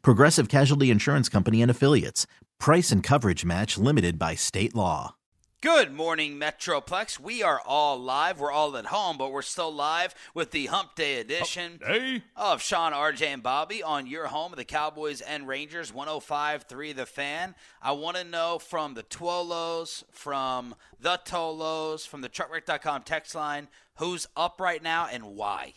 Progressive Casualty Insurance Company and Affiliates. Price and coverage match limited by state law. Good morning, Metroplex. We are all live. We're all at home, but we're still live with the Hump Day edition Hump Day. of Sean, RJ, and Bobby on your home of the Cowboys and Rangers, 105.3 The Fan. I want to know from the Twolos, from the Tolos, from the TruckWreck.com text line, who's up right now and why.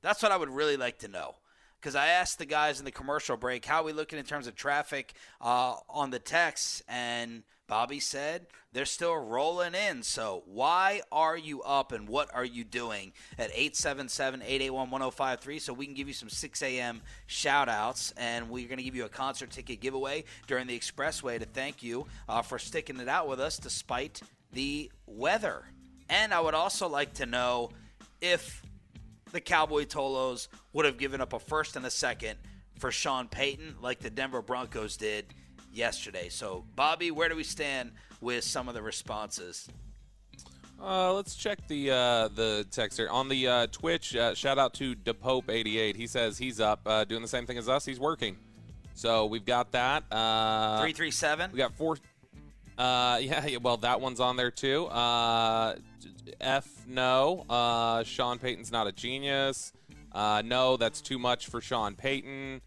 That's what I would really like to know. Because I asked the guys in the commercial break, how we looking in terms of traffic uh, on the texts? And Bobby said they're still rolling in. So why are you up and what are you doing at 877-881-1053 so we can give you some 6 a.m. shout outs and we're going to give you a concert ticket giveaway during the expressway to thank you uh, for sticking it out with us despite the weather. And I would also like to know if the Cowboy Tolos would have given up a first and a second for Sean Payton like the Denver Broncos did yesterday. So, Bobby, where do we stand with some of the responses? Uh, let's check the uh, the text here on the uh, Twitch. Uh, shout out to DePope88. He says he's up, uh, doing the same thing as us. He's working. So we've got that. Uh, Three three seven. We got four. Uh, yeah, well, that one's on there too. Uh, F no. Uh, Sean Payton's not a genius. Uh, no, that's too much for Sean Payton.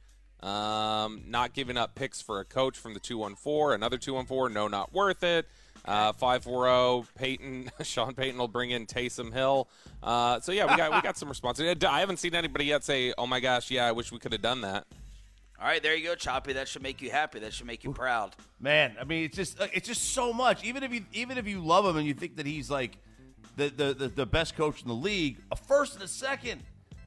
Um, not giving up picks for a coach from the 214. Another 214. No, not worth it. Uh, 540. Payton, Sean Payton will bring in Taysom Hill. Uh, so yeah, we got we got some responses. I haven't seen anybody yet say, "Oh my gosh, yeah, I wish we could have done that." All right, there you go, Choppy. That should make you happy. That should make you proud. Man, I mean, it's just it's just so much. Even if you even if you love him and you think that he's like the the, the, the best coach in the league, a first and a second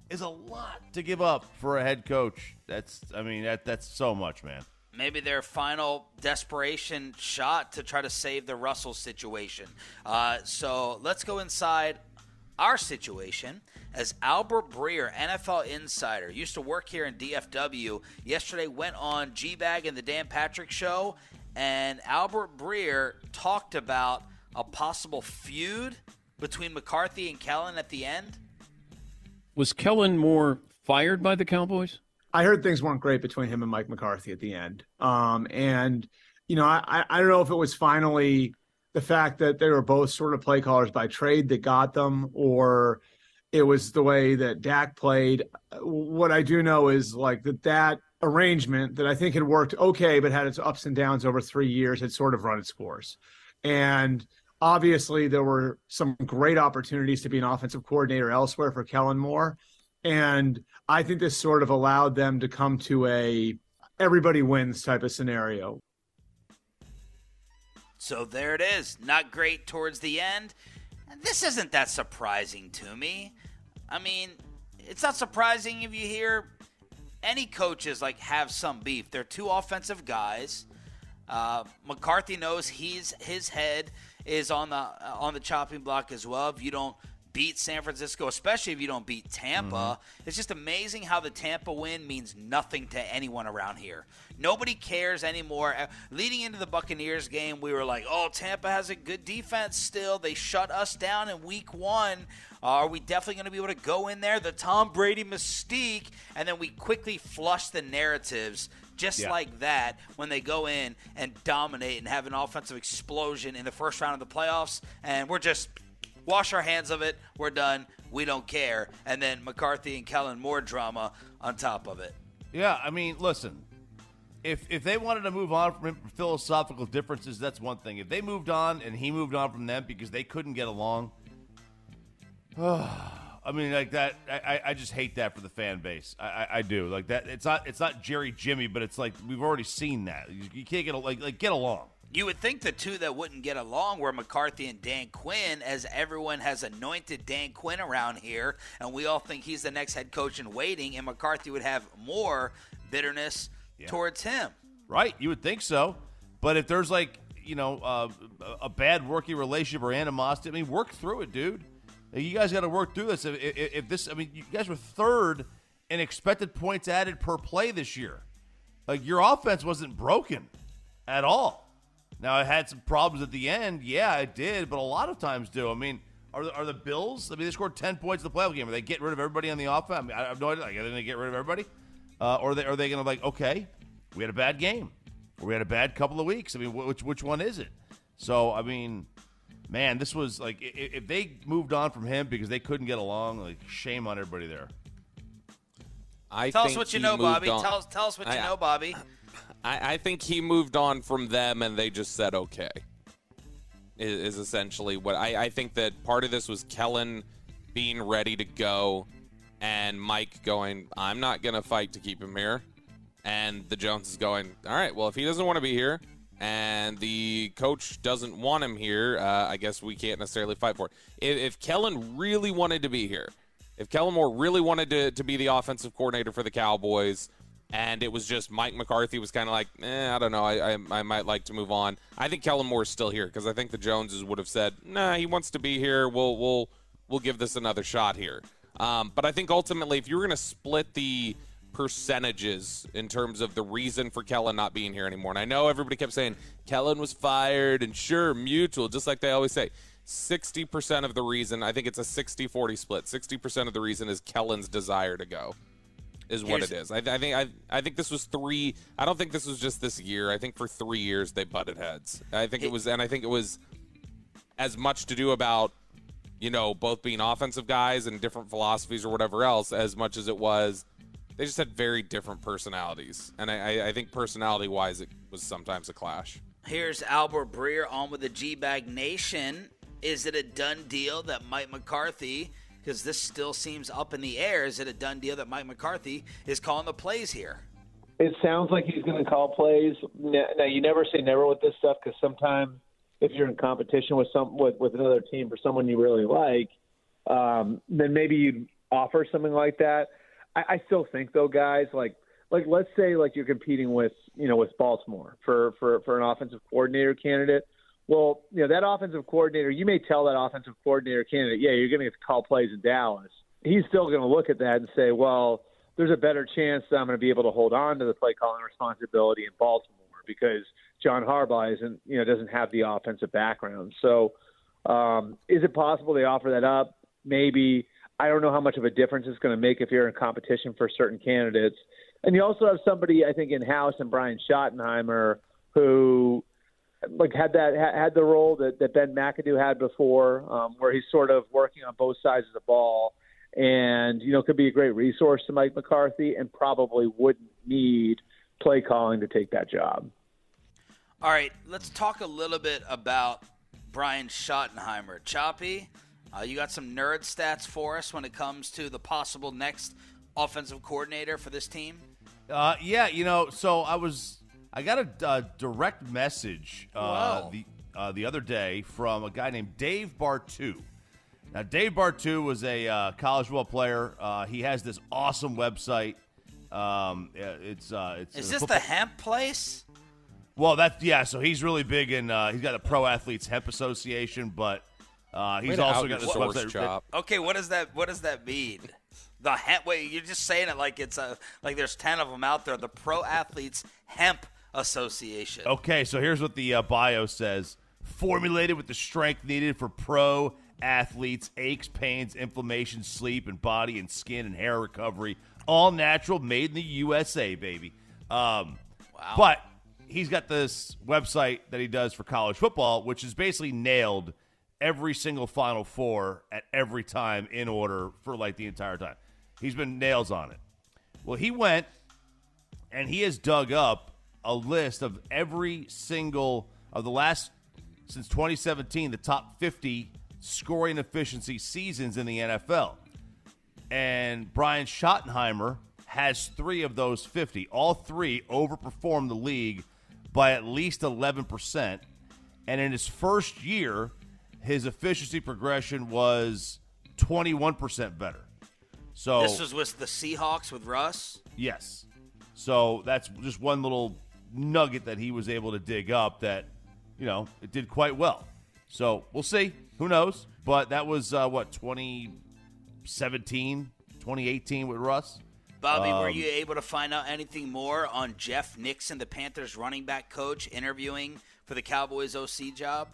is a lot to give up for a head coach. That's I mean that that's so much, man. Maybe their final desperation shot to try to save the Russell situation. Uh, so let's go inside our situation as Albert Breer, NFL insider, used to work here in DFW. Yesterday went on G Bag and the Dan Patrick Show, and Albert Breer talked about a possible feud between McCarthy and Kellen at the end. Was Kellen Moore fired by the Cowboys? I heard things weren't great between him and Mike McCarthy at the end. Um, and you know, I, I don't know if it was finally the fact that they were both sort of play callers by trade that got them, or it was the way that Dak played. What I do know is like that that arrangement that I think had worked okay, but had its ups and downs over three years had sort of run its course. And obviously, there were some great opportunities to be an offensive coordinator elsewhere for Kellen Moore. And I think this sort of allowed them to come to a everybody wins type of scenario. So there it is. Not great towards the end. And this isn't that surprising to me. I mean, it's not surprising if you hear any coaches like have some beef. They're two offensive guys. Uh, McCarthy knows he's his head is on the uh, on the chopping block as well. If you don't beat San Francisco, especially if you don't beat Tampa. Mm-hmm. It's just amazing how the Tampa win means nothing to anyone around here. Nobody cares anymore. Uh, leading into the Buccaneers game, we were like, oh, Tampa has a good defense still. They shut us down in week one. Are we definitely going to be able to go in there? The Tom Brady mystique. And then we quickly flush the narratives just yeah. like that when they go in and dominate and have an offensive explosion in the first round of the playoffs. And we're just wash our hands of it. We're done. We don't care. And then McCarthy and Kellen Moore drama on top of it. Yeah, I mean, listen, if if they wanted to move on from philosophical differences, that's one thing. If they moved on and he moved on from them because they couldn't get along, I mean, like that. I, I just hate that for the fan base. I, I, I do like that. It's not it's not Jerry Jimmy, but it's like we've already seen that. You, you can't get like like get along. You would think the two that wouldn't get along were McCarthy and Dan Quinn, as everyone has anointed Dan Quinn around here, and we all think he's the next head coach in waiting, and McCarthy would have more bitterness Yeah. towards him. Right? You would think so. But if there's like, you know, uh, a bad working relationship or animosity, I mean, work through it, dude. You guys got to work through this. If, if, if this, I mean, you guys were third in expected points added per play this year. Like your offense wasn't broken at all. Now it had some problems at the end. Yeah, it did, but a lot of times do. I mean, are the, are the Bills? I mean, they scored ten points in the playoff game. Are they getting rid of everybody on the offense? I, mean, I have no idea. Like, are they going to get rid of everybody, uh, or are they, are they going to like, okay, we had a bad game, or we had a bad couple of weeks? I mean, which which one is it? So I mean, man, this was like i- i- if they moved on from him because they couldn't get along, like shame on everybody there. I Tell us think what you he know, Bobby. on- Tell us, tell us what you know, Bobby. I, I think he moved on from them and they just said okay. Is, is essentially what I, I think that part of this was Kellen being ready to go and Mike going, I'm not going to fight to keep him here. And the Jones is going, all right, well, if he doesn't want to be here and the coach doesn't want him here, uh, I guess we can't necessarily fight for it. If, if Kellen really wanted to be here, if Kellen Moore really wanted to, to be the offensive coordinator for the Cowboys, and it was just Mike McCarthy was kind of like, eh, I don't know, I, I, I might like to move on. I think Kellen Moore is still here because I think the Joneses would have said, nah, he wants to be here. We'll we'll we'll give this another shot here. Um, but I think ultimately, if you were going to split the percentages in terms of the reason for Kellen not being here anymore, and I know everybody kept saying Kellen was fired, and sure, mutual, just like they always say. 60% of the reason, I think it's a 60 40 split. 60% of the reason is Kellen's desire to go is what Here's- it is. I, I think I, I think this was three. I don't think this was just this year. I think for three years they butted heads. I think it was, and I think it was as much to do about you know both being offensive guys and different philosophies or whatever else as much as it was they just had very different personalities. And I, I, I think personality wise it was sometimes a clash. Here's Albert Breer on with the G Bag Nation. Is it a done deal that Mike McCarthy, because this still seems up in the air, is it a done deal that Mike McCarthy is calling the plays here? It sounds like he's going to call plays. Now, now, you never say never with this stuff because sometimes if you're in competition with some with, with another team for someone you really like, um, then maybe you'd offer something like that. I, I still think though, guys, like like let's say like you're competing with you know with Baltimore for for for an offensive coordinator candidate. Well, you know that offensive coordinator, you may tell that offensive coordinator candidate, yeah, you're going to call plays in Dallas. He's still going to look at that and say, well, there's a better chance that I'm going to be able to hold on to the play calling responsibility in Baltimore because John Harbaugh isn't, you know, doesn't have the offensive background. So, um, is it possible they offer that up? Maybe. I don't know how much of a difference it's going to make if you're in competition for certain candidates. And you also have somebody, I think, in house and Brian Schottenheimer who like had that had the role that, that Ben McAdoo had before, um, where he's sort of working on both sides of the ball, and you know could be a great resource to Mike McCarthy, and probably wouldn't need play calling to take that job. All right, let's talk a little bit about Brian Schottenheimer. Choppy, uh, you got some nerd stats for us when it comes to the possible next offensive coordinator for this team? Uh, yeah, you know, so I was I got a uh, direct message uh, the uh, the other day from a guy named Dave Bartu. Now, Dave Bartu was a uh, college football player. Uh, he has this awesome website. Um, it's uh, it's Is this football- the hemp place? Well, that's yeah. So he's really big in. Uh, he's got the Pro Athletes Hemp Association, but uh, he's also got your this source, website. Chop. Okay, what does that what does that mean? The hemp. Wait, you're just saying it like it's a like there's ten of them out there. The Pro Athletes Hemp Association. Okay, so here's what the uh, bio says: formulated with the strength needed for pro athletes, aches, pains, inflammation, sleep, and body and skin and hair recovery. All natural, made in the USA, baby. Um, Wow. But he's got this website that he does for college football, which is basically nailed every single Final Four at every time in order for like the entire time. He's been nails on it. Well, he went and he has dug up a list of every single of the last since 2017 the top 50 scoring efficiency seasons in the NFL. And Brian Schottenheimer has 3 of those 50. All 3 overperformed the league by at least 11%. And in his first year, his efficiency progression was 21% better. So This was with the Seahawks with Russ. Yes. So that's just one little nugget that he was able to dig up that, you know, it did quite well. So we'll see. Who knows? But that was, uh, what, 2017, 2018 with Russ? Bobby, were Um, you able to find out anything more on Jeff Nixon, the Panthers running back coach, interviewing for the Cowboys OC job?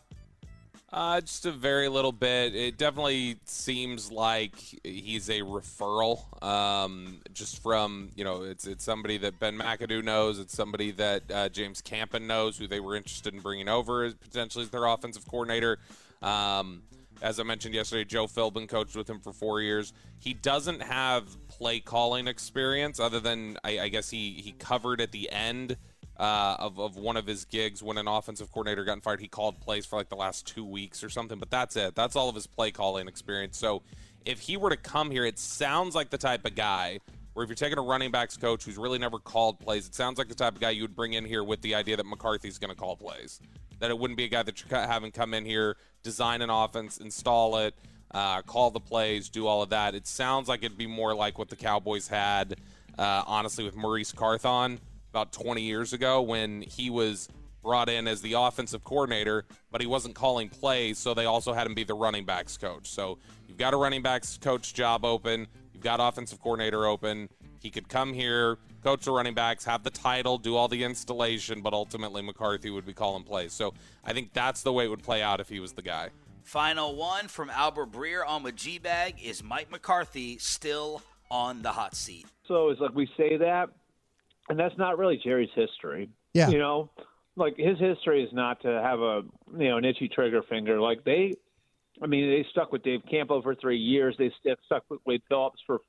Uh, just a very little bit. It definitely seems like he's a referral. Um, just from you know, it's it's somebody that Ben McAdoo knows. It's somebody that uh, James Campen knows, who they were interested in bringing over as potentially as their offensive coordinator. Um, as I mentioned yesterday, Joe Philbin coached with him for four years. He doesn't have play calling experience, other than I, I guess he he covered at the end uh, of, of one of his gigs when an offensive coordinator got fired. He called plays for like the last two weeks or something, but that's it. That's all of his play calling experience. So if he were to come here, it sounds like the type of guy where if you're taking a running backs coach who's really never called plays, it sounds like the type of guy you would bring in here with the idea that McCarthy's going to call plays. That it wouldn't be a guy that you're having come in here, design an offense, install it, uh, call the plays, do all of that. It sounds like it'd be more like what the Cowboys had, uh, honestly, with Maurice Carthon about 20 years ago when he was brought in as the offensive coordinator, but he wasn't calling plays, so they also had him be the running backs coach. So you've got a running backs coach job open, you've got offensive coordinator open. He could come here, coach the running backs, have the title, do all the installation, but ultimately McCarthy would be calling plays. So I think that's the way it would play out if he was the guy. Final one from Albert Breer on with G Bag. Is Mike McCarthy still on the hot seat? So it's like we say that, and that's not really Jerry's history. Yeah. You know, like his history is not to have a you know an itchy trigger finger. Like they, I mean, they stuck with Dave Campo for three years. They stuck with Wade Phillips for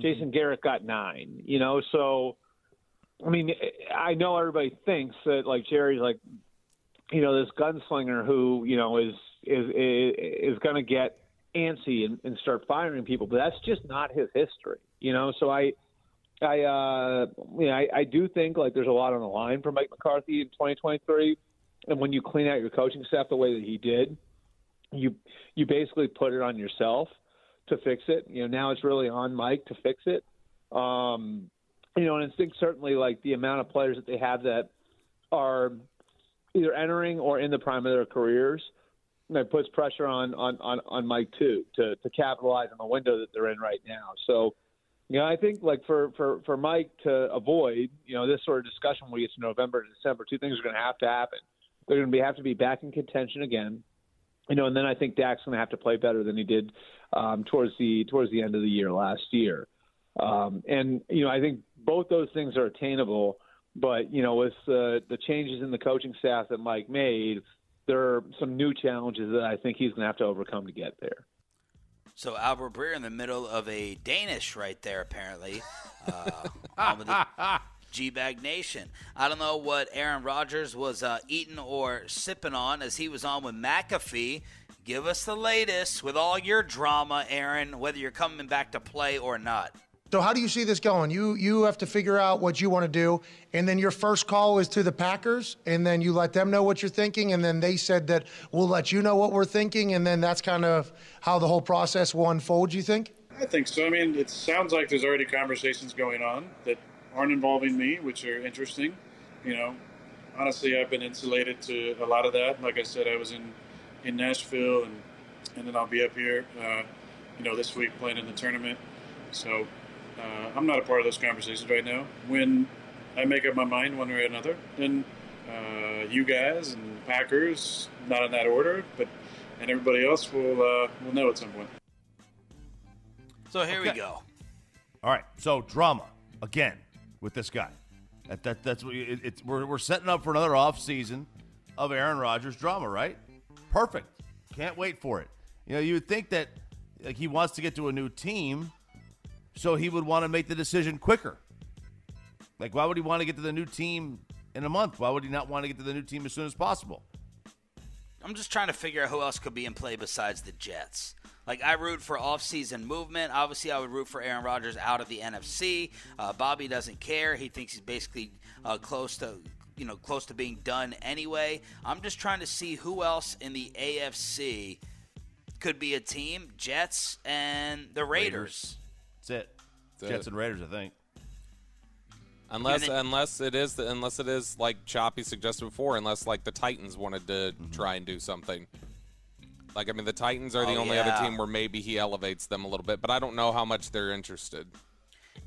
4 Jason Garrett got nine. You know, so I mean, I know everybody thinks that like Jerry's like, you know, this gunslinger who you know is is is, is going to get antsy and, and start firing people, but that's just not his history. You know, so I. I uh you know, I, I do think like there's a lot on the line for Mike McCarthy in 2023, and when you clean out your coaching staff the way that he did, you you basically put it on yourself to fix it. You know, now it's really on Mike to fix it. Um, you know, and I think certainly like the amount of players that they have that are either entering or in the prime of their careers, that puts pressure on on on, on Mike too to to capitalize on the window that they're in right now. So. You know, I think like for, for, for Mike to avoid, you know, this sort of discussion when we get to November and December, two things are going to have to happen. They're going to be have to be back in contention again, you know, and then I think Dak's going to have to play better than he did um, towards the towards the end of the year last year. Um, and you know, I think both those things are attainable. But you know, with uh, the changes in the coaching staff that Mike made, there are some new challenges that I think he's going to have to overcome to get there. So Albert Breer in the middle of a Danish right there, apparently. Uh, the G-Bag Nation. I don't know what Aaron Rodgers was uh, eating or sipping on as he was on with McAfee. Give us the latest with all your drama, Aaron, whether you're coming back to play or not. So how do you see this going? You you have to figure out what you want to do, and then your first call is to the Packers, and then you let them know what you're thinking, and then they said that we'll let you know what we're thinking, and then that's kind of how the whole process will unfold. You think? I think so. I mean, it sounds like there's already conversations going on that aren't involving me, which are interesting. You know, honestly, I've been insulated to a lot of that. Like I said, I was in in Nashville, and and then I'll be up here, uh, you know, this week playing in the tournament. So uh, I'm not a part of those conversations right now. When I make up my mind one way or another, then uh, you guys and Packers, not in that order, but and everybody else will uh, will know at some point. So here we go. All right, so drama again with this guy. That, that that's what it, it's we're, we're setting up for another off season of Aaron Rodgers drama, right? Perfect. Can't wait for it. You know, you would think that like he wants to get to a new team, so he would want to make the decision quicker. Like, why would he want to get to the new team in a month. Why would he not want to get to the new team as soon as possible? I'm just trying to figure out who else could be in play besides the Jets. Like I root for off-season movement. Obviously, I would root for Aaron Rodgers out of the NFC. Uh, Bobby doesn't care. He thinks he's basically uh, close to you know close to being done anyway. I'm just trying to see who else in the AFC could be a team. Jets and the Raiders. That's it. That's Jets it. and Raiders, I think. Unless And it- unless it is the, unless it is like Choppy suggested before, unless like the Titans wanted to Mm-hmm. try and do something. Like I mean, the Titans are the Oh, only yeah. other team where maybe he elevates them a little bit, but I don't know how much they're interested.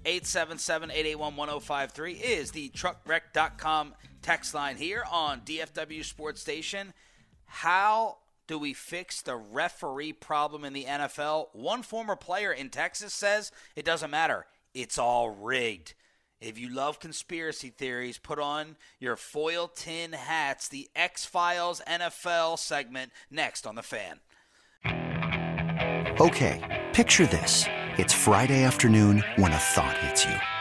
877-881-1053 is the truckwreck.com text line here on DFW Sports Station. How do we fix the referee problem in the NFL? One former player in Texas says it doesn't matter. It's all rigged. If you love conspiracy theories, put on your foil tin hats. The X Files NFL segment next on the fan. Okay, picture this. It's Friday afternoon when a thought hits you.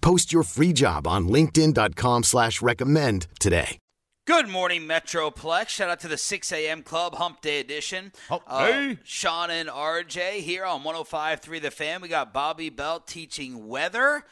Post your free job on linkedin.com slash recommend today. Good morning, Metroplex. Shout out to the 6 a.m. Club Hump Day edition. Hump Uh. Sean and RJ here on 105.3 The Fan. We got Bobby Belt teaching weather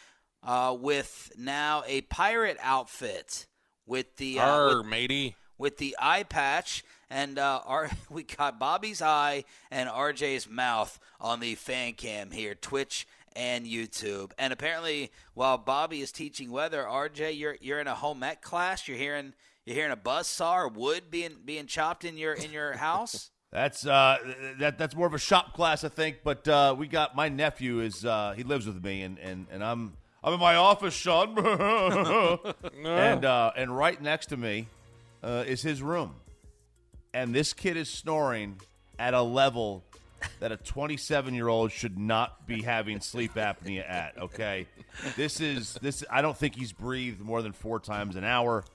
uh, with now a pirate outfit with the uh, Arr, with, matey. with the eye patch. And uh, our, we got Bobby's eye and RJ's mouth on the fan cam here, Twitch and YouTube. And apparently, while Bobby is teaching weather, RJ, you're you're in a home ec class. You're hearing you're hearing a buzz saw or wood being being chopped in your in your house. That's uh, that that's more of a shop class, I think. But uh, we got my nephew is uh, he lives with me, and, and, and I'm I'm in my office, Sean, and uh, and right next to me uh, is his room, and this kid is snoring at a level that a 27 year old should not be having sleep apnea at. Okay, this is this. I don't think he's breathed more than four times an hour.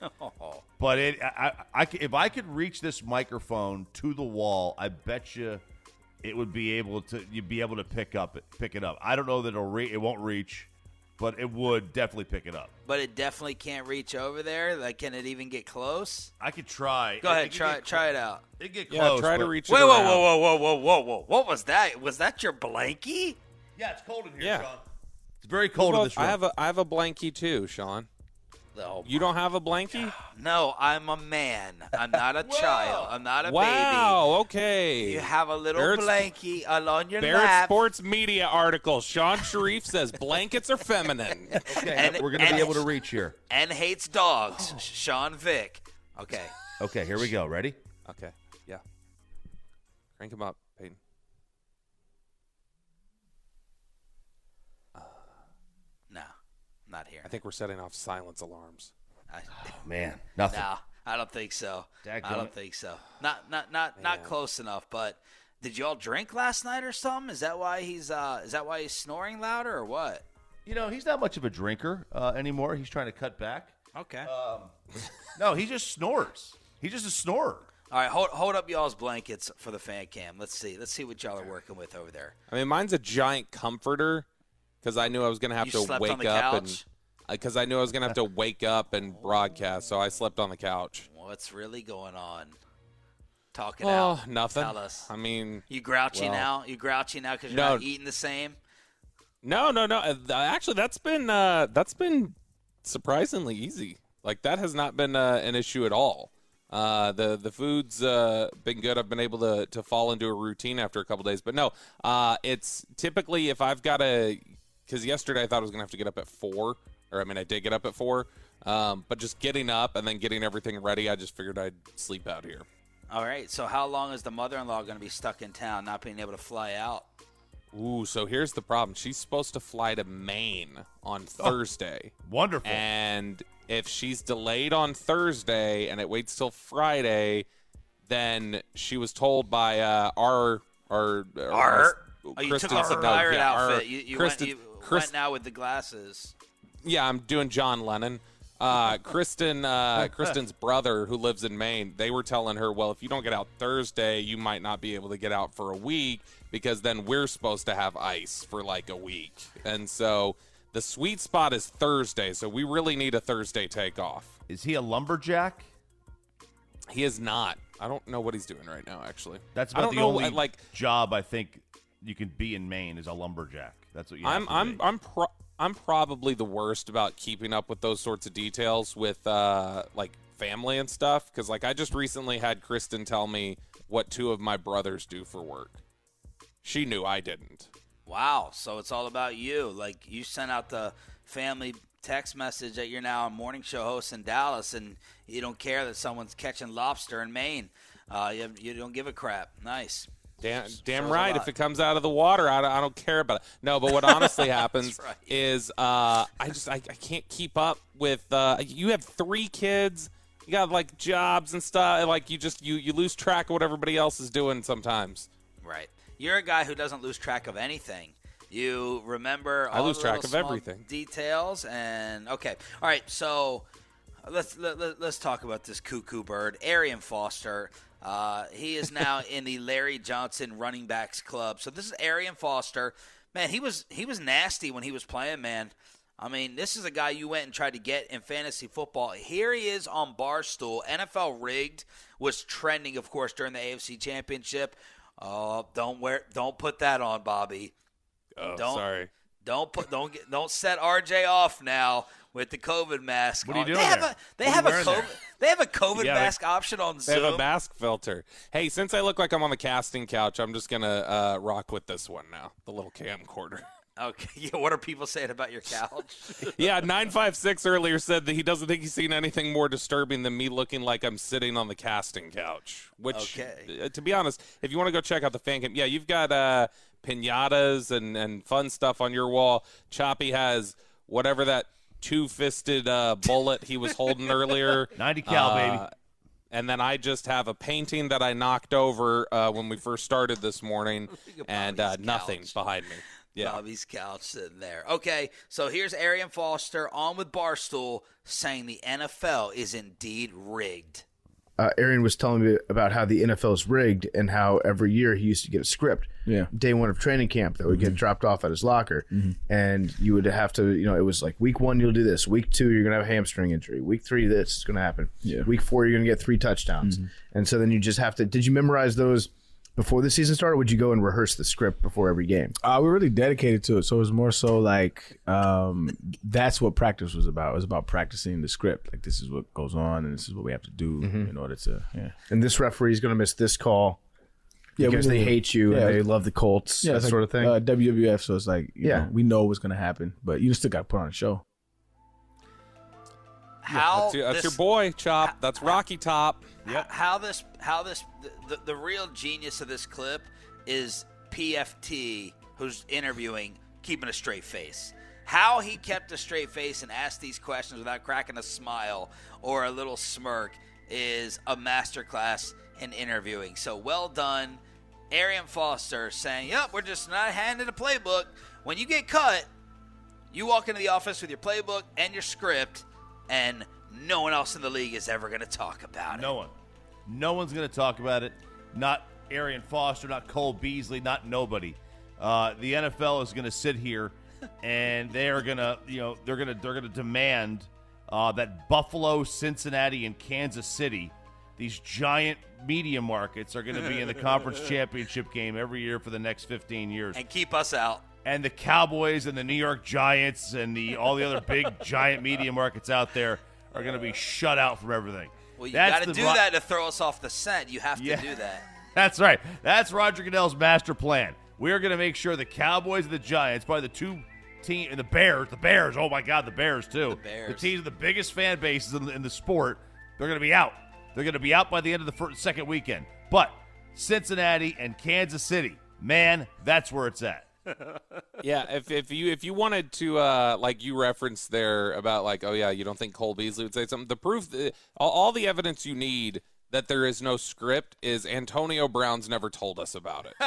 But it, I, I, if I could reach this microphone to the wall, I bet you it would be able to. You'd be able to pick up it, pick it up. I don't know that it'll re- it won't reach, but it would definitely pick it up. but it definitely can't reach over there. Like, can it even get close? I could try. Go It- ahead, it try get try it out. It get Yeah, close. try to but- reach Wait, it whoa, around. whoa, whoa, whoa, whoa, whoa, whoa! What was that? Was that your blankie? Yeah, it's cold in here, Yeah. Sean. It's very cold in Well, this room. I have a I have a blankie too, Sean. Oh, You don't have a blankie? no, I'm a man. I'm not a child. I'm not a wow. baby. Okay. You have a little Barrett's- blankie on your Barrett lap. Sports Media article. Sean Sharif says blankets are feminine. okay, and- we're gonna be able to reach here. and hates dogs. Oh. Sean Vick. Okay. Okay, here we go. Ready? Okay. Yeah. Crank him up, Peyton. Think we're setting off silence alarms. I, Man, nothing. no, I don't think so. I don't think so. Not not not not close enough. But did you all drink last night or something? Is that why he's uh is that why he's snoring louder or what? You know, he's not much of a drinker uh, anymore. He's trying to cut back. Okay. Um, no, he just snores. He's just a snorer. all right, hold hold up y'all's blankets for the fan cam. Let's see. Let's see what y'all are working with over there. I mean, mine's a giant comforter because I knew I was going to have You to slept wake on the up and because I knew I was to have to wake up and broadcast, so I slept on the couch. What's really going on? Talk it Oh, out. nothing. Tell us. I mean, You grouchy well- now? You grouchy now because you're No. not eating the same? no, no, no. uh, th- Actually, that's been uh, that's been surprisingly easy. Like that has not been uh, an issue at all. Uh, the the food's uh, been good. I've been able to to fall into a routine after a couple days. But no, uh, it's typically if I've got a because yesterday I thought I was gonna have to get up at four, or I mean I did get up at four. Um, but just getting up and then getting everything ready, I just figured I'd sleep out here. All right. So how long is the mother-in-law going to be stuck in town, not being able to fly out? Ooh, so here's the problem. She's supposed to fly to Maine on Thursday. Wonderful. And if she's delayed on Thursday and it waits till Friday, then she was told by uh, our our, our Art. Oh, you took off the no, pirate yeah, our- outfit. You, you, Kristen- went, you Kristen- went now with the glasses. yeah, I'm doing John Lennon. Uh, Kristen, uh, Kristen's brother who lives in Maine, they were telling her, well, if you don't get out Thursday, you might not be able to get out for a week because then we're supposed to have ice for like a week. And so the sweet spot is Thursday, so we really need a Thursday takeoff. Is he a lumberjack? He is not. I don't know what he's doing right now, actually. That's about the know, only like job I think you can be in Maine is a lumberjack. That's what you. I'm I'm be. I'm pro- I'm probably the worst about keeping up with those sorts of details with uh like family and stuff cuz like I just recently had Kristen tell me what two of my brothers do for work. She knew I didn't. Wow. So it's all about you. Like you sent out the family text message that you're now a morning show host in Dallas, and you don't care that someone's catching lobster in Maine. Uh, you, you don't give a crap. Nice. Damn, damn right. If it comes out of the water, I don't, I don't care about it. No, but what honestly happens right. is uh, I just I, I can't keep up with. Uh, you have three kids. You got like jobs and stuff. Like you just you you lose track of what everybody else is doing sometimes. Right. You're a guy who doesn't lose track of anything. You remember I lose the track of everything. details and okay. All right, so let's let, let, us talk about this cuckoo bird, Arian Foster. Uh, he is now in the Larry Johnson running backs club. So this is Arian Foster. Man, he was he was nasty when he was playing, man. I mean, this is a guy you went and tried to get in fantasy football. Here he is on Barstool. NFL rigged was trending, of course, during the AFC Championship. Oh, don't wear, don't put that on, Bobby. Oh, Don't- sorry. Don't put, don't get, don't set RJ off now with the COVID mask. What are you on. doing They have there? a, they What have a COVID, there? they have a COVID Yeah, they- mask option on They Zoom. They have a mask filter. Hey, since I look like I'm on the casting couch, I'm just gonna uh, rock with this one now. The little camcorder. Okay, yeah. What are people saying about your couch? yeah, nine five six earlier said that he doesn't think he's seen anything more disturbing than me looking like I'm sitting on the casting couch. Which, Okay. uh, to be honest, if you want to go check out the fan cam, yeah, you've got uh, pinatas and and fun stuff on your wall. Choppy has whatever that two fisted uh, bullet he was holding earlier. 90 cal, Uh, baby. And then I just have a painting that I knocked over uh, when we first started this morning, and uh, nothing couch. behind me. Yeah. Bobby's couch sitting there. Okay, so here's Arian Foster on with Barstool saying the NFL is indeed rigged. uh, Aaron was telling me about how the NFL is rigged and how every year he used to get a script. Yeah. Day one of training camp that would get dropped off at his locker, and you would have to, you know, it was like week one you'll do this, week two you're gonna have a hamstring injury, week three this is gonna happen, Yeah. week four you're gonna get three touchdowns, and so then you just have to. Did you memorize those before the season started? Or would you go and rehearse the script before every game? Uh, we're really dedicated to it, so it was more so like um, that's what practice was about. It was about practicing the script. Like this is what goes on, and this is what we have to do in order to. Yeah, And this referee is gonna miss this call Yeah, because they hate you Yeah. and they love the Colts, yeah, that it's like, sort of thing. Uh, WWF, so it's like you Yeah. know, we know what's gonna happen, but you still got to put on a show. How That's, your, that's this, your boy, Chop. That's Rocky Top. Yep. How this? How this? The, the, the real genius of this clip is PFT, who's interviewing, keeping a straight face. How he kept a straight face and asked these questions without cracking a smile or a little smirk is a masterclass in interviewing. So well done, Arian Foster saying, Yep, we're just not handed a playbook. When you get cut, you walk into the office with your playbook and your script, and no one else in the league is ever going to talk about it. No one. No one's going to talk about it. Not Arian Foster, not Cole Beasley, not nobody. Uh, the NFL is going to sit here, and they are going to, you know, they're going to they're going to demand uh, that Buffalo, Cincinnati, and Kansas City, these giant media markets, are going to be in the conference championship game every year for the next 15 years. And keep us out. And the Cowboys and the New York Giants and the all the other big giant media markets out there are going to be shut out from everything. Well, you got to do ro- that to throw us off the scent. You have to Yeah. do that. That's right. That's Roger Goodell's master plan. We are going to make sure the Cowboys and the Giants, by the two team, and the Bears, the Bears. Oh my God, the Bears too. The Bears. the teams the biggest fan bases in the, in the sport. They're going to be out. They're going to be out by the end of the first, second weekend. But Cincinnati and Kansas City, man, that's where it's at. yeah, if if you if you wanted to uh like you referenced there about like oh yeah you don't think Cole Beasley would say something the proof uh, all, all the evidence you need that there is no script is Antonio Brown's never told us about it.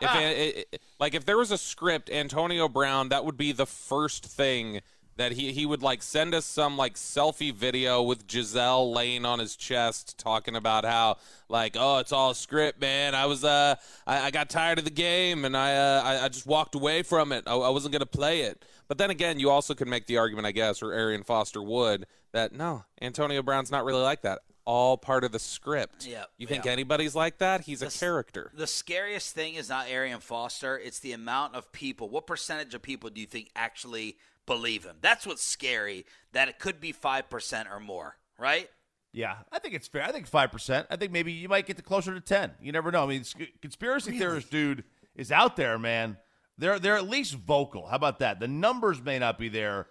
if it, it, like if there was a script Antonio Brown that would be the first thing that he he would like send us some like selfie video with Giselle laying on his chest talking about how like oh it's all script man. I was uh I, I got tired of the game and I uh I, I just walked away from it. I, I wasn't gonna play it. But then again you also could make the argument I guess or Arian Foster would that no Antonio Brown's not really like that. All part of the script. Yeah, you think yeah. anybody's like that? He's a The s- character. The scariest thing is not Arian Foster, it's the amount of people. What percentage of people do you think actually believe him? That's what's scary, that it could be 5% or more, right? Yeah, I think it's fair. I think five percent. I think maybe you might get to closer to ten. You never know. I mean, sc- conspiracy theorist dude is out there, man. They're they're at least vocal. How about that? The numbers may not be there,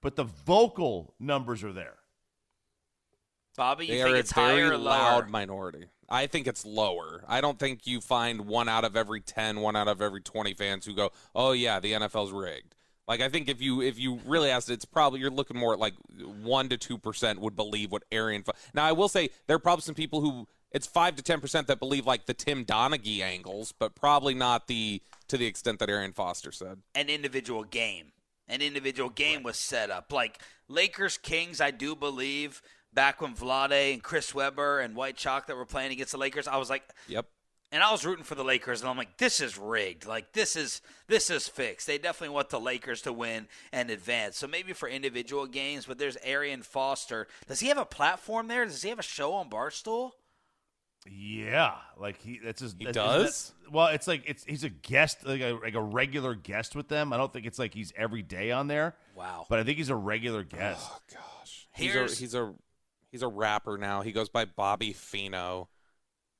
but the vocal numbers are there. Bobby, you they think are it's a very higher or loud minority. I think it's lower. I don't think you find one out of every 10, one out of every 20 fans who go, "Oh yeah, the NFL's rigged." Like I think if you if you really asked, it's probably you're looking more at like one to two percent would believe what Arian. Now I will say there are probably some people who it's five to ten percent that believe like the Tim Donaghy angles, but probably not the to the extent that Arian Foster said. an individual game. An individual game was set up. Like Lakers Kings, I do believe back when Vlade and Chris Webber and White Chalk that were playing against the Lakers, I was like, Yep. And I was rooting for the Lakers, and I'm like, this is rigged. Like this is this is fixed. They definitely want the Lakers to win and advance. So maybe for individual games, but there's Arian Foster. Does he have a platform there? Does he have a show on Barstool? Yeah, like he that's his. He that's- does? that- well, it's like it's he's a guest, like a like a regular guest with them. I don't think it's like he's every day on there. Wow. But I think he's a regular guest. Oh gosh. He's a, he's a he's a rapper now. He goes by Bobby Feeno.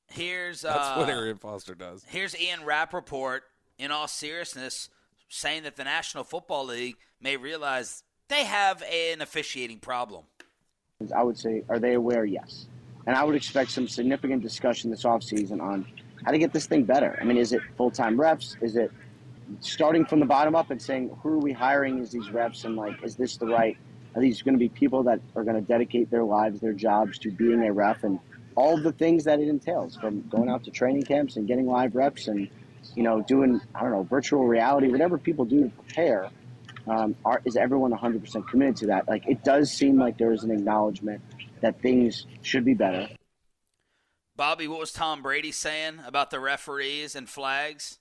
Here's That's uh, what Arian Foster does. Here's Ian Rapoport, in all seriousness, saying that the National Football League may realize they have an officiating problem. I would say, are they aware? Yes. And I would expect some significant discussion this offseason on how to get this thing better. I mean, is it full time reps? Is it starting from the bottom up and saying, who are we hiring as these reps? And, like, is this the right? Are these going to be people that are going to dedicate their lives, their jobs to being a ref and all the things that it entails from going out to training camps and getting live reps and, you know, doing, I don't know, virtual reality, whatever people do to prepare? um, are, is everyone 100% committed to that? Like, it does seem like there is an acknowledgement that things should be better. Bobby, what was Tom Brady saying about the referees and flags?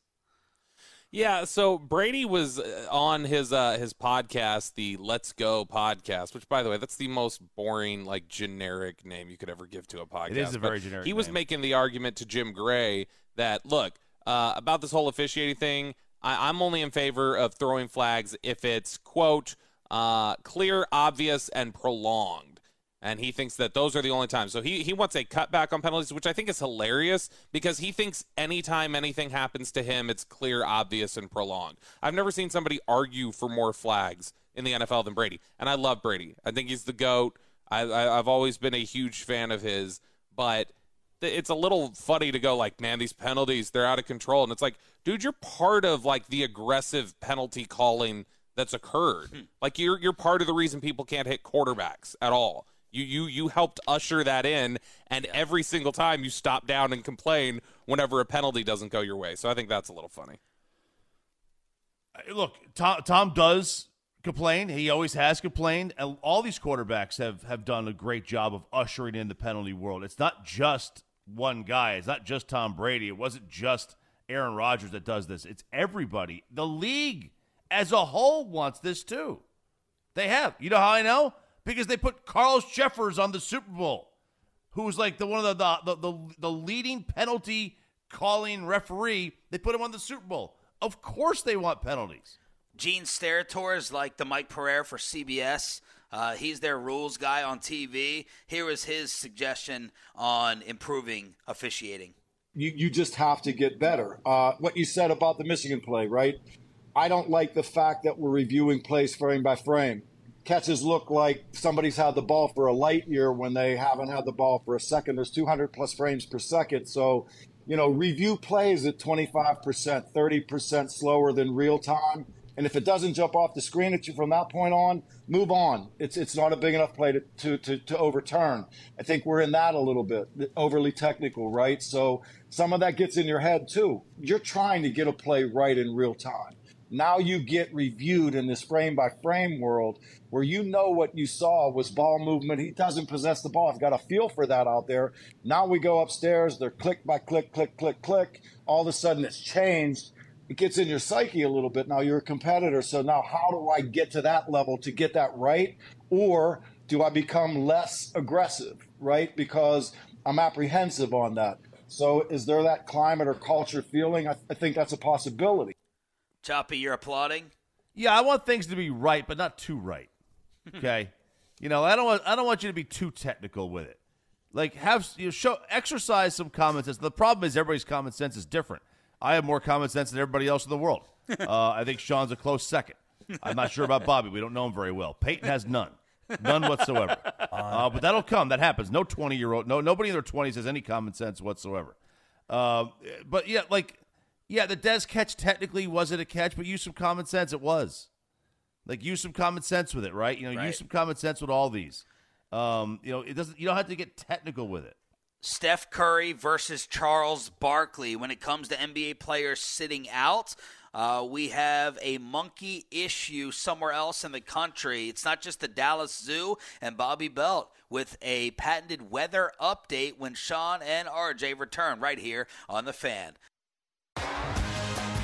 Yeah, so Brady was uh, on his uh, his podcast, the Let's Go podcast, which by the way, that's the most boring, like generic name you could ever give to a podcast. It is a But very generic He was name. making the argument to Jim Gray that look uh, about this whole officiating thing. I, I'm only in favor of throwing flags if it's quote uh, clear, obvious, and prolonged. And he thinks that those are the only times. So he, he wants a cutback on penalties, which I think is hilarious because he thinks anytime anything happens to him, it's clear, obvious, and prolonged. I've never seen somebody argue for more flags in the NFL than Brady. And I love Brady. I think he's the GOAT. I, I, I've always been a huge fan of his. But it's a little funny to go like, man, these penalties, they're out of control. And it's like, dude, you're part of like the aggressive penalty calling that's occurred. Hmm. Like you're you're part of the reason people can't hit quarterbacks at all. You you you helped usher that in, and every single time you stop down and complain whenever a penalty doesn't go your way. So I think that's a little funny. Uh, Look, Tom, Tom does complain. He always has complained. And all these quarterbacks have, have done a great job of ushering in the penalty world. It's not just one guy. It's not just Tom Brady. It wasn't just Aaron Rodgers that does this. It's everybody. The league as a whole wants this too. They have. You know how I know? Because they put Carlos Cheffers on the Super Bowl, who was like the one of the the, the, the leading penalty calling referee. They put him on the Super Bowl. Of course they want penalties. Gene Steratore is like the Mike Pereira for CBS. Uh, he's their rules guy on TV. Here is his suggestion on improving officiating. You, you just have to get better. Uh, what you said about the Michigan play, right? I don't like the fact that we're reviewing plays frame by frame. Catches look like somebody's had the ball for a light year when they haven't had the ball for a second. There's 200 plus frames per second. So, you know, review plays at 25%, 30% slower than real time. And if it doesn't jump off the screen at you from that point on, move on. It's it's not a big enough play to, to, to, to overturn. I think we're in that a little bit, overly technical, right? So some of that gets in your head too. You're trying to get a play right in real time. Now you get reviewed in this frame by frame world where you know what you saw was ball movement. He doesn't possess the ball. I've got a feel for that out there. Now we go upstairs. They're click by click, click, click, click. All of a sudden it's changed it gets in your psyche a little bit. Now you're a competitor, so now how do I get to that level to get that right? Or do I become less aggressive, right? Because I'm apprehensive on that. So is there that climate or culture feeling? I, I think that's a possibility. Choppy, you're applauding. Yeah, I want things to be right, but not too right. Okay, you know, I don't want I don't want you to be too technical with it. Like have you know, show exercise some common sense. The problem is everybody's common sense is different. I have more common sense than everybody else in the world. Uh, I think Sean's a close second. I'm not sure about Bobby. We don't know him very well. Peyton has none, none whatsoever. Uh, but that'll come. That happens. No 20 year old, no nobody in their 20s has any common sense whatsoever. Uh, but yeah, like yeah, the Dez catch technically wasn't a catch, but use some common sense. It was. Like use some common sense with it, right? You know, Right. use some common sense with all these. Um, you know, it doesn't. You don't have to get technical with it. Steph Curry versus Charles Barkley. When it comes to NBA players sitting out, uh, we have a monkey issue somewhere else in the country. It's not just the Dallas Zoo and Bobby Belt with a patented weather update when Sean and RJ return right here on The Fan.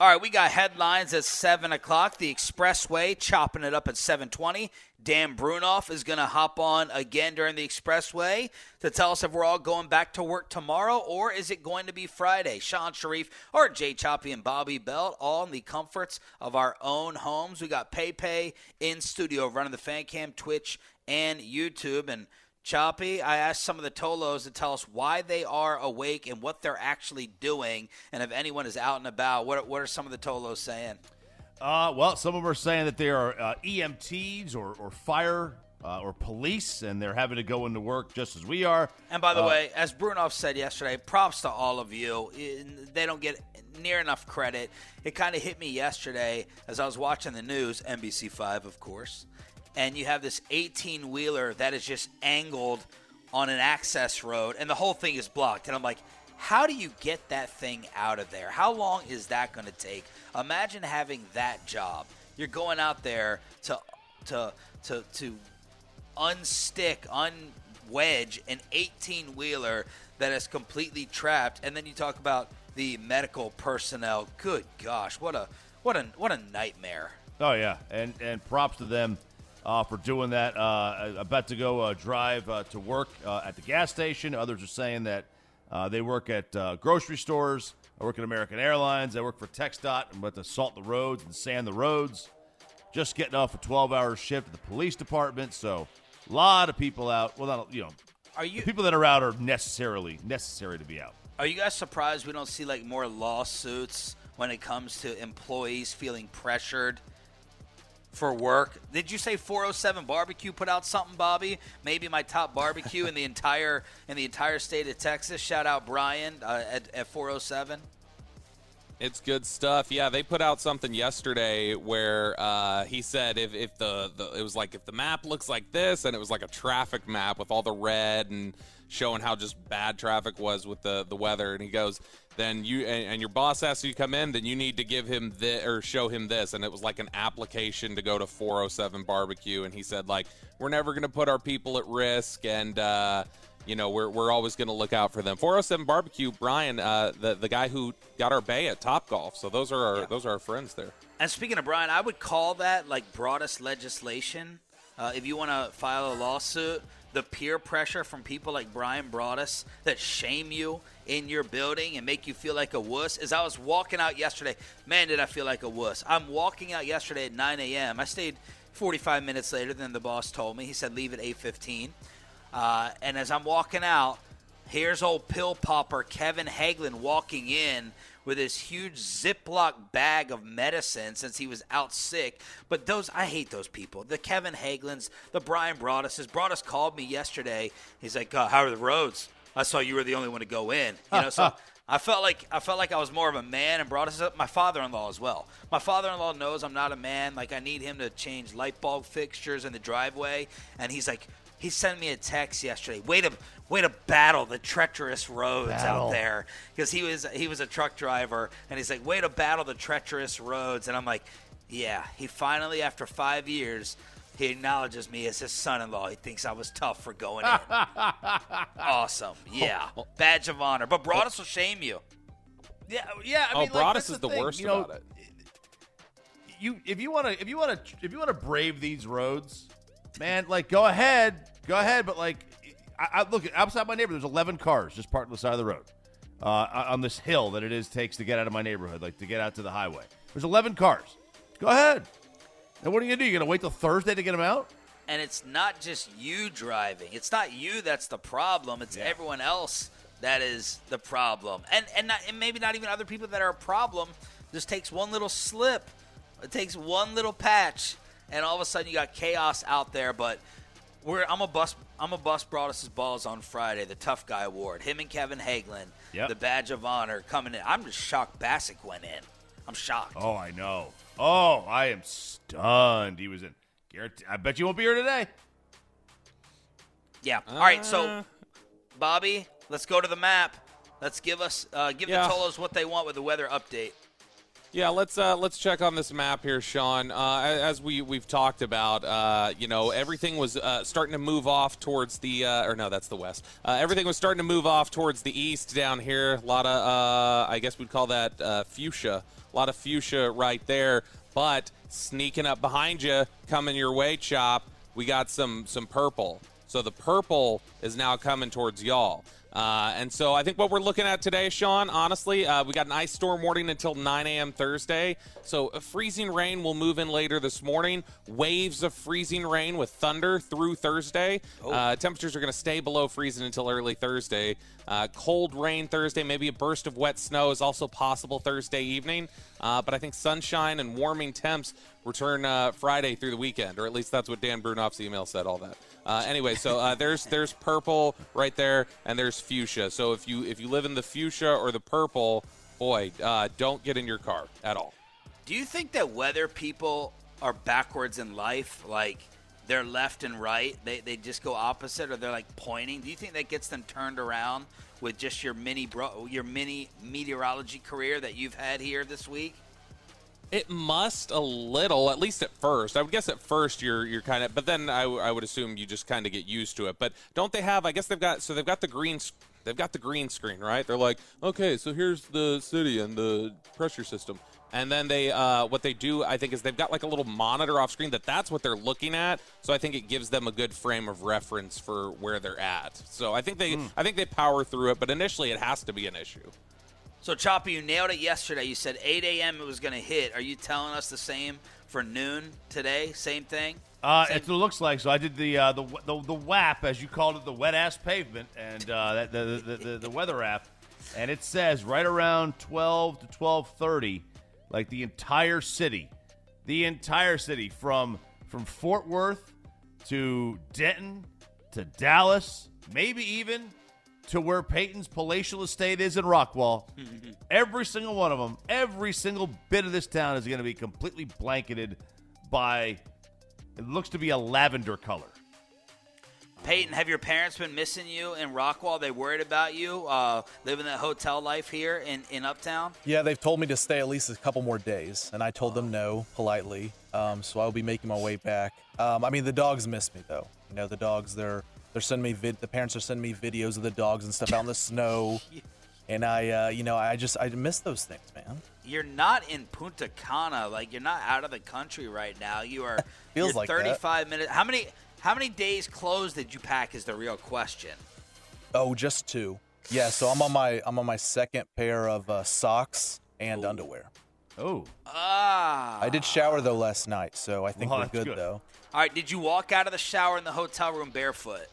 All right, we got headlines at seven o'clock. The Expressway chopping it up at seven twenty. Dan Brunoff is going to hop on again during the Expressway to tell us if we're all going back to work tomorrow or is it going to be Friday. Shan Shariff or Jay Choppy and Bobby Belt, all in the comforts of our own homes. We got PayPay in studio running the fan cam, Twitch, and YouTube, and Choppy, I asked some of the Tolos to tell us why they are awake and what they're actually doing, and if anyone is out and about. What are, what are some of the Tolos saying? Uh, well, some of them are saying that they are uh, EMTs or, or fire uh, or police, and they're having to go into work just as we are. And by the Uh, way, as Brunoff said yesterday, props to all of you. They don't get near enough credit. It kind of hit me yesterday as I was watching the news, NBC5, of course, and you have this 18 wheeler that is just angled on an access road, and the whole thing is blocked. And I'm like, how do you get that thing out of there? How long is that going to take? Imagine having that job. You're going out there to to to to unstick, unwedge an 18 wheeler that is completely trapped, and then you talk about the medical personnel. Good gosh, what a what a what a nightmare. Oh yeah, and and props to them uh, for doing that. Uh, about to go uh, drive uh, to work uh, at the gas station. Others are saying that uh, they work at uh, grocery stores. I work at American Airlines. I work for TxDOT. I'm about to salt the roads and sand the roads. Just getting off a 12-hour shift at the police department. So a lot of people out. Well, not you know. Are you people that are out are necessarily necessary to be out? Are you guys surprised we don't see like more lawsuits when it comes to employees feeling pressured for work? Did you say 407 barbecue put out something, Bobby? Maybe my top barbecue in the entire in the entire state of Texas. Shout out Brian uh, at, at 407. It's good stuff. Yeah, they put out something yesterday where uh, he said if, if the, the it was like if the map looks like this and it was like a traffic map with all the red and showing how just bad traffic was with the, the weather and he goes then you and, and your boss asks you to come in then you need to give him this or show him this and it was like an application to go to 407 barbecue and he said like we're never going to put our people at risk and uh, you know, we're, we're always going to look out for them. 407 Barbecue, Brian, uh, the the guy who got our bay at Top Golf. So those are our those are our friends there. And speaking of Brian, I would call that like Broadus legislation. Uh, if you want to file a lawsuit, the peer pressure from people like Brian Broadus that shame you in your building and make you feel like a wuss. As I was walking out yesterday, man, did I feel like a wuss. I'm walking out yesterday at 9 a.m. I stayed 45 minutes later than the boss told me. He said leave at 8:15. Uh, and as I'm walking out, here's old pill popper Kevin Hagelin walking in with this huge Ziploc bag of medicine since he was out sick. But those, I hate those people. The Kevin Hagelins, the Brian Broaduses. Broadus called me yesterday. He's like, uh, "How are the roads? I saw you were the only one to go in." You know, so. I felt like I felt like I was more of a man and brought us up. My father-in-law as well. My father-in-law knows I'm not a man. Like I need him to change light bulb fixtures in the driveway, and he's like, he sent me a text yesterday. Way to way to battle the treacherous roads Battle. out there. Because he was he was a truck driver and he's like way to battle the treacherous roads. And I'm like yeah. He finally after five years he acknowledges me as his son-in-law. He thinks I was tough for going in. Awesome. Yeah. Oh, oh. Badge of honor. But Broadus oh. will shame you. Yeah yeah I oh, mean, like, Broadus that's is the the thing, worst you know, about it. you if you want to if you want to if you want to brave these roads, man, like go ahead, go ahead. But like, I, I look outside my neighborhood. There's 11 cars just parked on the side of the road, uh, on this hill that it is takes to get out of my neighborhood, like to get out to the highway. There's 11 cars. Go ahead. And what are you gonna do? You gonna wait till Thursday to get them out? and it's not just you driving. It's not you that's the problem. It's everyone else that is the problem. And and, not, and maybe not even other people that are a problem. Just takes one little slip. It takes one little patch, and all of a sudden you got chaos out there. But we're I'm a bus I'm a bust Broadus's balls on Friday, the tough guy award. Him and Kevin Hagelin, Yep. the badge of honor coming in. I'm just shocked Bassick went in. I'm shocked. Oh, I know. Oh, I am stunned. He was in. Guarantee, I bet you won't be here today. Yeah. All right. So, Uh. Bobby, let's go to the map. Let's give us uh, give Yeah. the Tolos what they want with the weather update. Yeah, let's uh, let's check on this map here, Sean. Uh, as we we've talked about, uh, you know, everything was uh, starting to move off towards the, uh, or no, that's the west. Uh, everything was starting to move off towards the east down here. A lot of, I guess we'd call that fuchsia. A lot of fuchsia right there. But sneaking up behind you, coming your way, chop. We got some some purple. So the purple is now coming towards y'all. Uh, and so I think what we're looking at today, Sean, honestly, uh, we got an ice storm warning until 9 a.m. Thursday. So a freezing rain will move in later this morning. Waves of freezing rain with thunder through Thursday. Uh, temperatures are going to stay below freezing until early Thursday. Uh, cold rain Thursday, maybe a burst of wet snow is also possible Thursday evening. Uh, but I think sunshine and warming temps return uh, Friday through the weekend, or at least that's what Dan Brunoff's email said. All that. Uh, anyway, so uh, there's there's purple right there, and there's fuchsia. So if you if you live in the fuchsia or the purple, boy, uh, don't get in your car at all. Do you think that weather people are backwards in life? Like they're left and right, they, they just go opposite, or they're like pointing. Do you think that gets them turned around with just your mini bro, your mini meteorology career that you've had here this week? It must a little, at least at first. I would guess at first you're you're kind of, but then I, I would assume you just kind of get used to it. But don't they have? I guess they've got so they've got the green they've got the green screen, right? They're like, okay, so here's the city and the pressure system, and then they uh, what they do I think is they've got like a little monitor off screen that that's what they're looking at. So I think it gives them a good frame of reference for where they're at. So I think they I think they power through it, but initially it has to be an issue. So, Choppy, you nailed it yesterday. You said 8 a.m. it was going to hit. Are you telling us the same for noon today? Same thing? Uh, Same- it looks like. So I did the uh, the, the the WAP as you called it, the wet ass pavement, and uh, that, the, the, the the weather app, and it says right around twelve to twelve thirty, like the entire city, the entire city from from Fort Worth to Denton to Dallas, maybe even to where Peyton's palatial estate is in Rockwall. every single one of them, every single bit of this town is going to be completely blanketed by it looks to be a lavender color. Peyton, have your parents been missing you in Rockwall? They worried about you uh, living that hotel life here in, in Uptown? Yeah, they've told me to stay at least a couple more days, and I told them no politely. Um, so I'll be making my way back. Um, I mean, the dogs miss me though. You know, the dogs they're they're sending me vid. The parents are sending me videos of the dogs and stuff out in the snow, and I, uh, you know, I just I miss those things, man. You're not in Punta Cana, like you're not out of the country right now. You are. Feels you're like that. 35 minutes. How many how many days clothes did you pack? Is the real question. Oh, just two. Yeah, so I'm on my I'm on my second pair of uh, socks and underwear. Oh. Ah. I did shower though last night, so I think Well, we're good, good. though. All right. Did you walk out of the shower in the hotel room barefoot?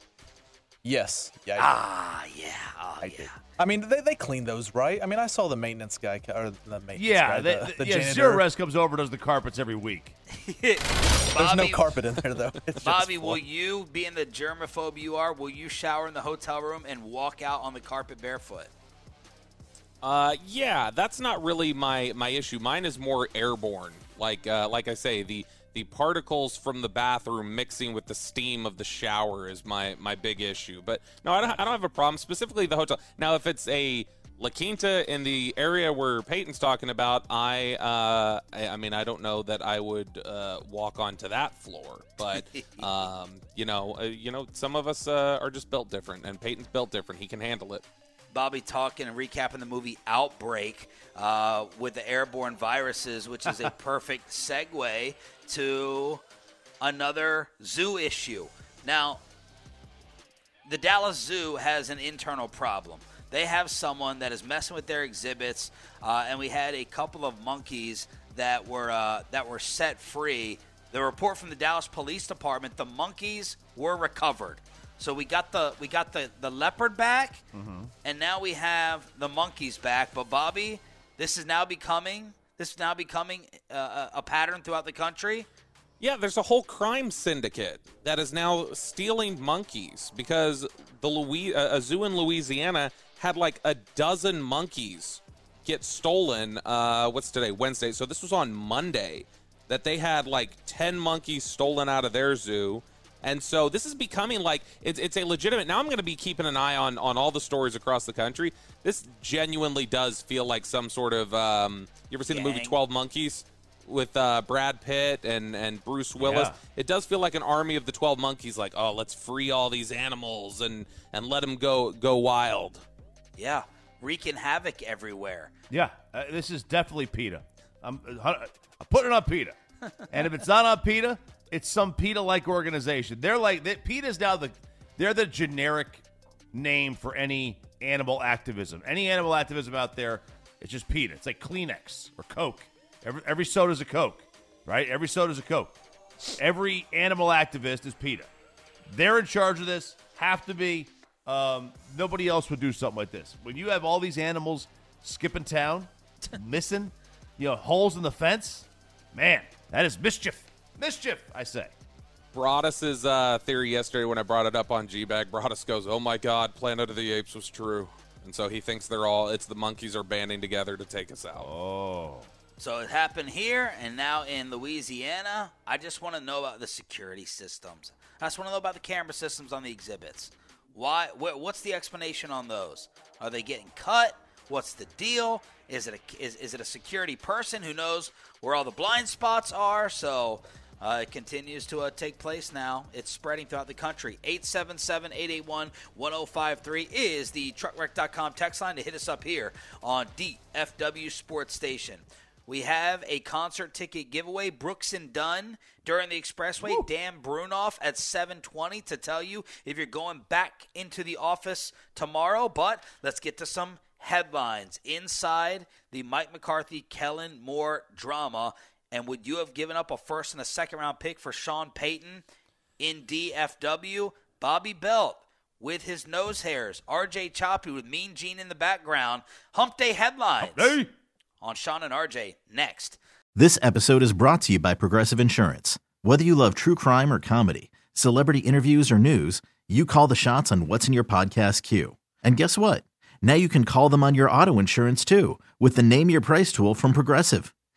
Yes. Yeah. I. Ah, yeah. Oh, I did. I mean, they, they clean those, right? I mean, I saw the maintenance guy or the maintenance Yeah, guy, they, the, the yeah. janitor. Zerorez comes over does the carpets every week. There's no carpet in there though. It's Bobby, will floor. you, being the germaphobe you are, will you shower in the hotel room and walk out on the carpet barefoot? Uh, yeah, that's not really my my issue. Mine is more airborne. Like uh, like I say, the the particles from the bathroom mixing with the steam of the shower is my my big issue. But no, I don't, I don't have a problem. Specifically, the hotel. Now, if it's a La Quinta in the area where Peyton's talking about, I uh, I, I mean, I don't know that I would uh, walk onto that floor. But um, you know, uh, you know, some of us uh, are just built different, and Peyton's built different. He can handle it. Bobby talking and recapping the movie Outbreak uh, with the airborne viruses, which is a perfect segue to another zoo issue. Now, the Dallas Zoo has an internal problem. They have someone that is messing with their exhibits, uh, and we had a couple of monkeys that were uh, that were set free. The report from the Dallas Police Department: the monkeys were recovered. So we got the we got the the leopard back, and now we have the monkeys back. But Bobby, this is now becoming this is now becoming uh, a a pattern throughout the country. Yeah, there's a whole crime syndicate that is now stealing monkeys because the Louis, uh, a zoo in Louisiana had like a dozen monkeys get stolen. Uh, what's today? Wednesday. So this was on Monday that they had like 10 monkeys stolen out of their zoo. And so this is becoming like it's, it's a legitimate. Now I'm going to be keeping an eye on on all the stories across the country. This genuinely does feel like some sort of. Um, you ever seen the movie Twelve Monkeys with uh, Brad Pitt and and Bruce Willis? Yeah. It does feel like an army of the Twelve Monkeys. Like, oh, let's free all these animals and and let them go go wild. Yeah, wreaking havoc everywhere. Yeah, uh, this is definitely PETA. I'm, uh, I'm putting it on PETA. and if it's not on PETA, it's some PETA-like organization. They're like they, PETA's now the they're the generic name for any animal activism. Any animal activism out there, it's just PETA. It's like Kleenex or Coke. Every every soda's a Coke, right? Every soda's a Coke. Every animal activist is PETA. They're in charge of this. Have to be. Um, nobody else would do something like this. When you have all these animals skipping town, missing, you know, holes in the fence. Man, that is mischief. Mischief, I say. Broadus's uh, theory yesterday when I brought it up on G-Bag, Broadus goes, "Oh my God, Planet of the Apes was true," and so he thinks they're all it's the monkeys are banding together to take us out. Oh. So it happened here and now in Louisiana. I just want to know about the security systems. I just want to know about the camera systems on the exhibits. Why? Wh- what's the explanation on those? Are they getting cut? What's the deal? Is it a is, is it a security person who knows where all the blind spots are? So uh, it continues to uh, take place now. It's spreading throughout the country. 877 881 1053 is the truckwreck.com text line to hit us up here on DFW Sports Station. We have a concert ticket giveaway. Brooks and Dunn during the expressway. Dan Brunoff at 720 to tell you if you're going back into the office tomorrow. But let's get to some headlines inside the Mike McCarthy Kellen Moore drama. And would you have given up a first and a second round pick for Sean Payton in DFW? Bobby Belt with his nose hairs. RJ Choppy with Mean Gene in the background. Hump Day headlines on Sean and RJ next. This episode is brought to you by Progressive Insurance. Whether you love true crime or comedy, celebrity interviews or news, you call the shots on what's in your podcast queue. And guess what? Now you can call them on your auto insurance too with the Name Your Price tool from Progressive.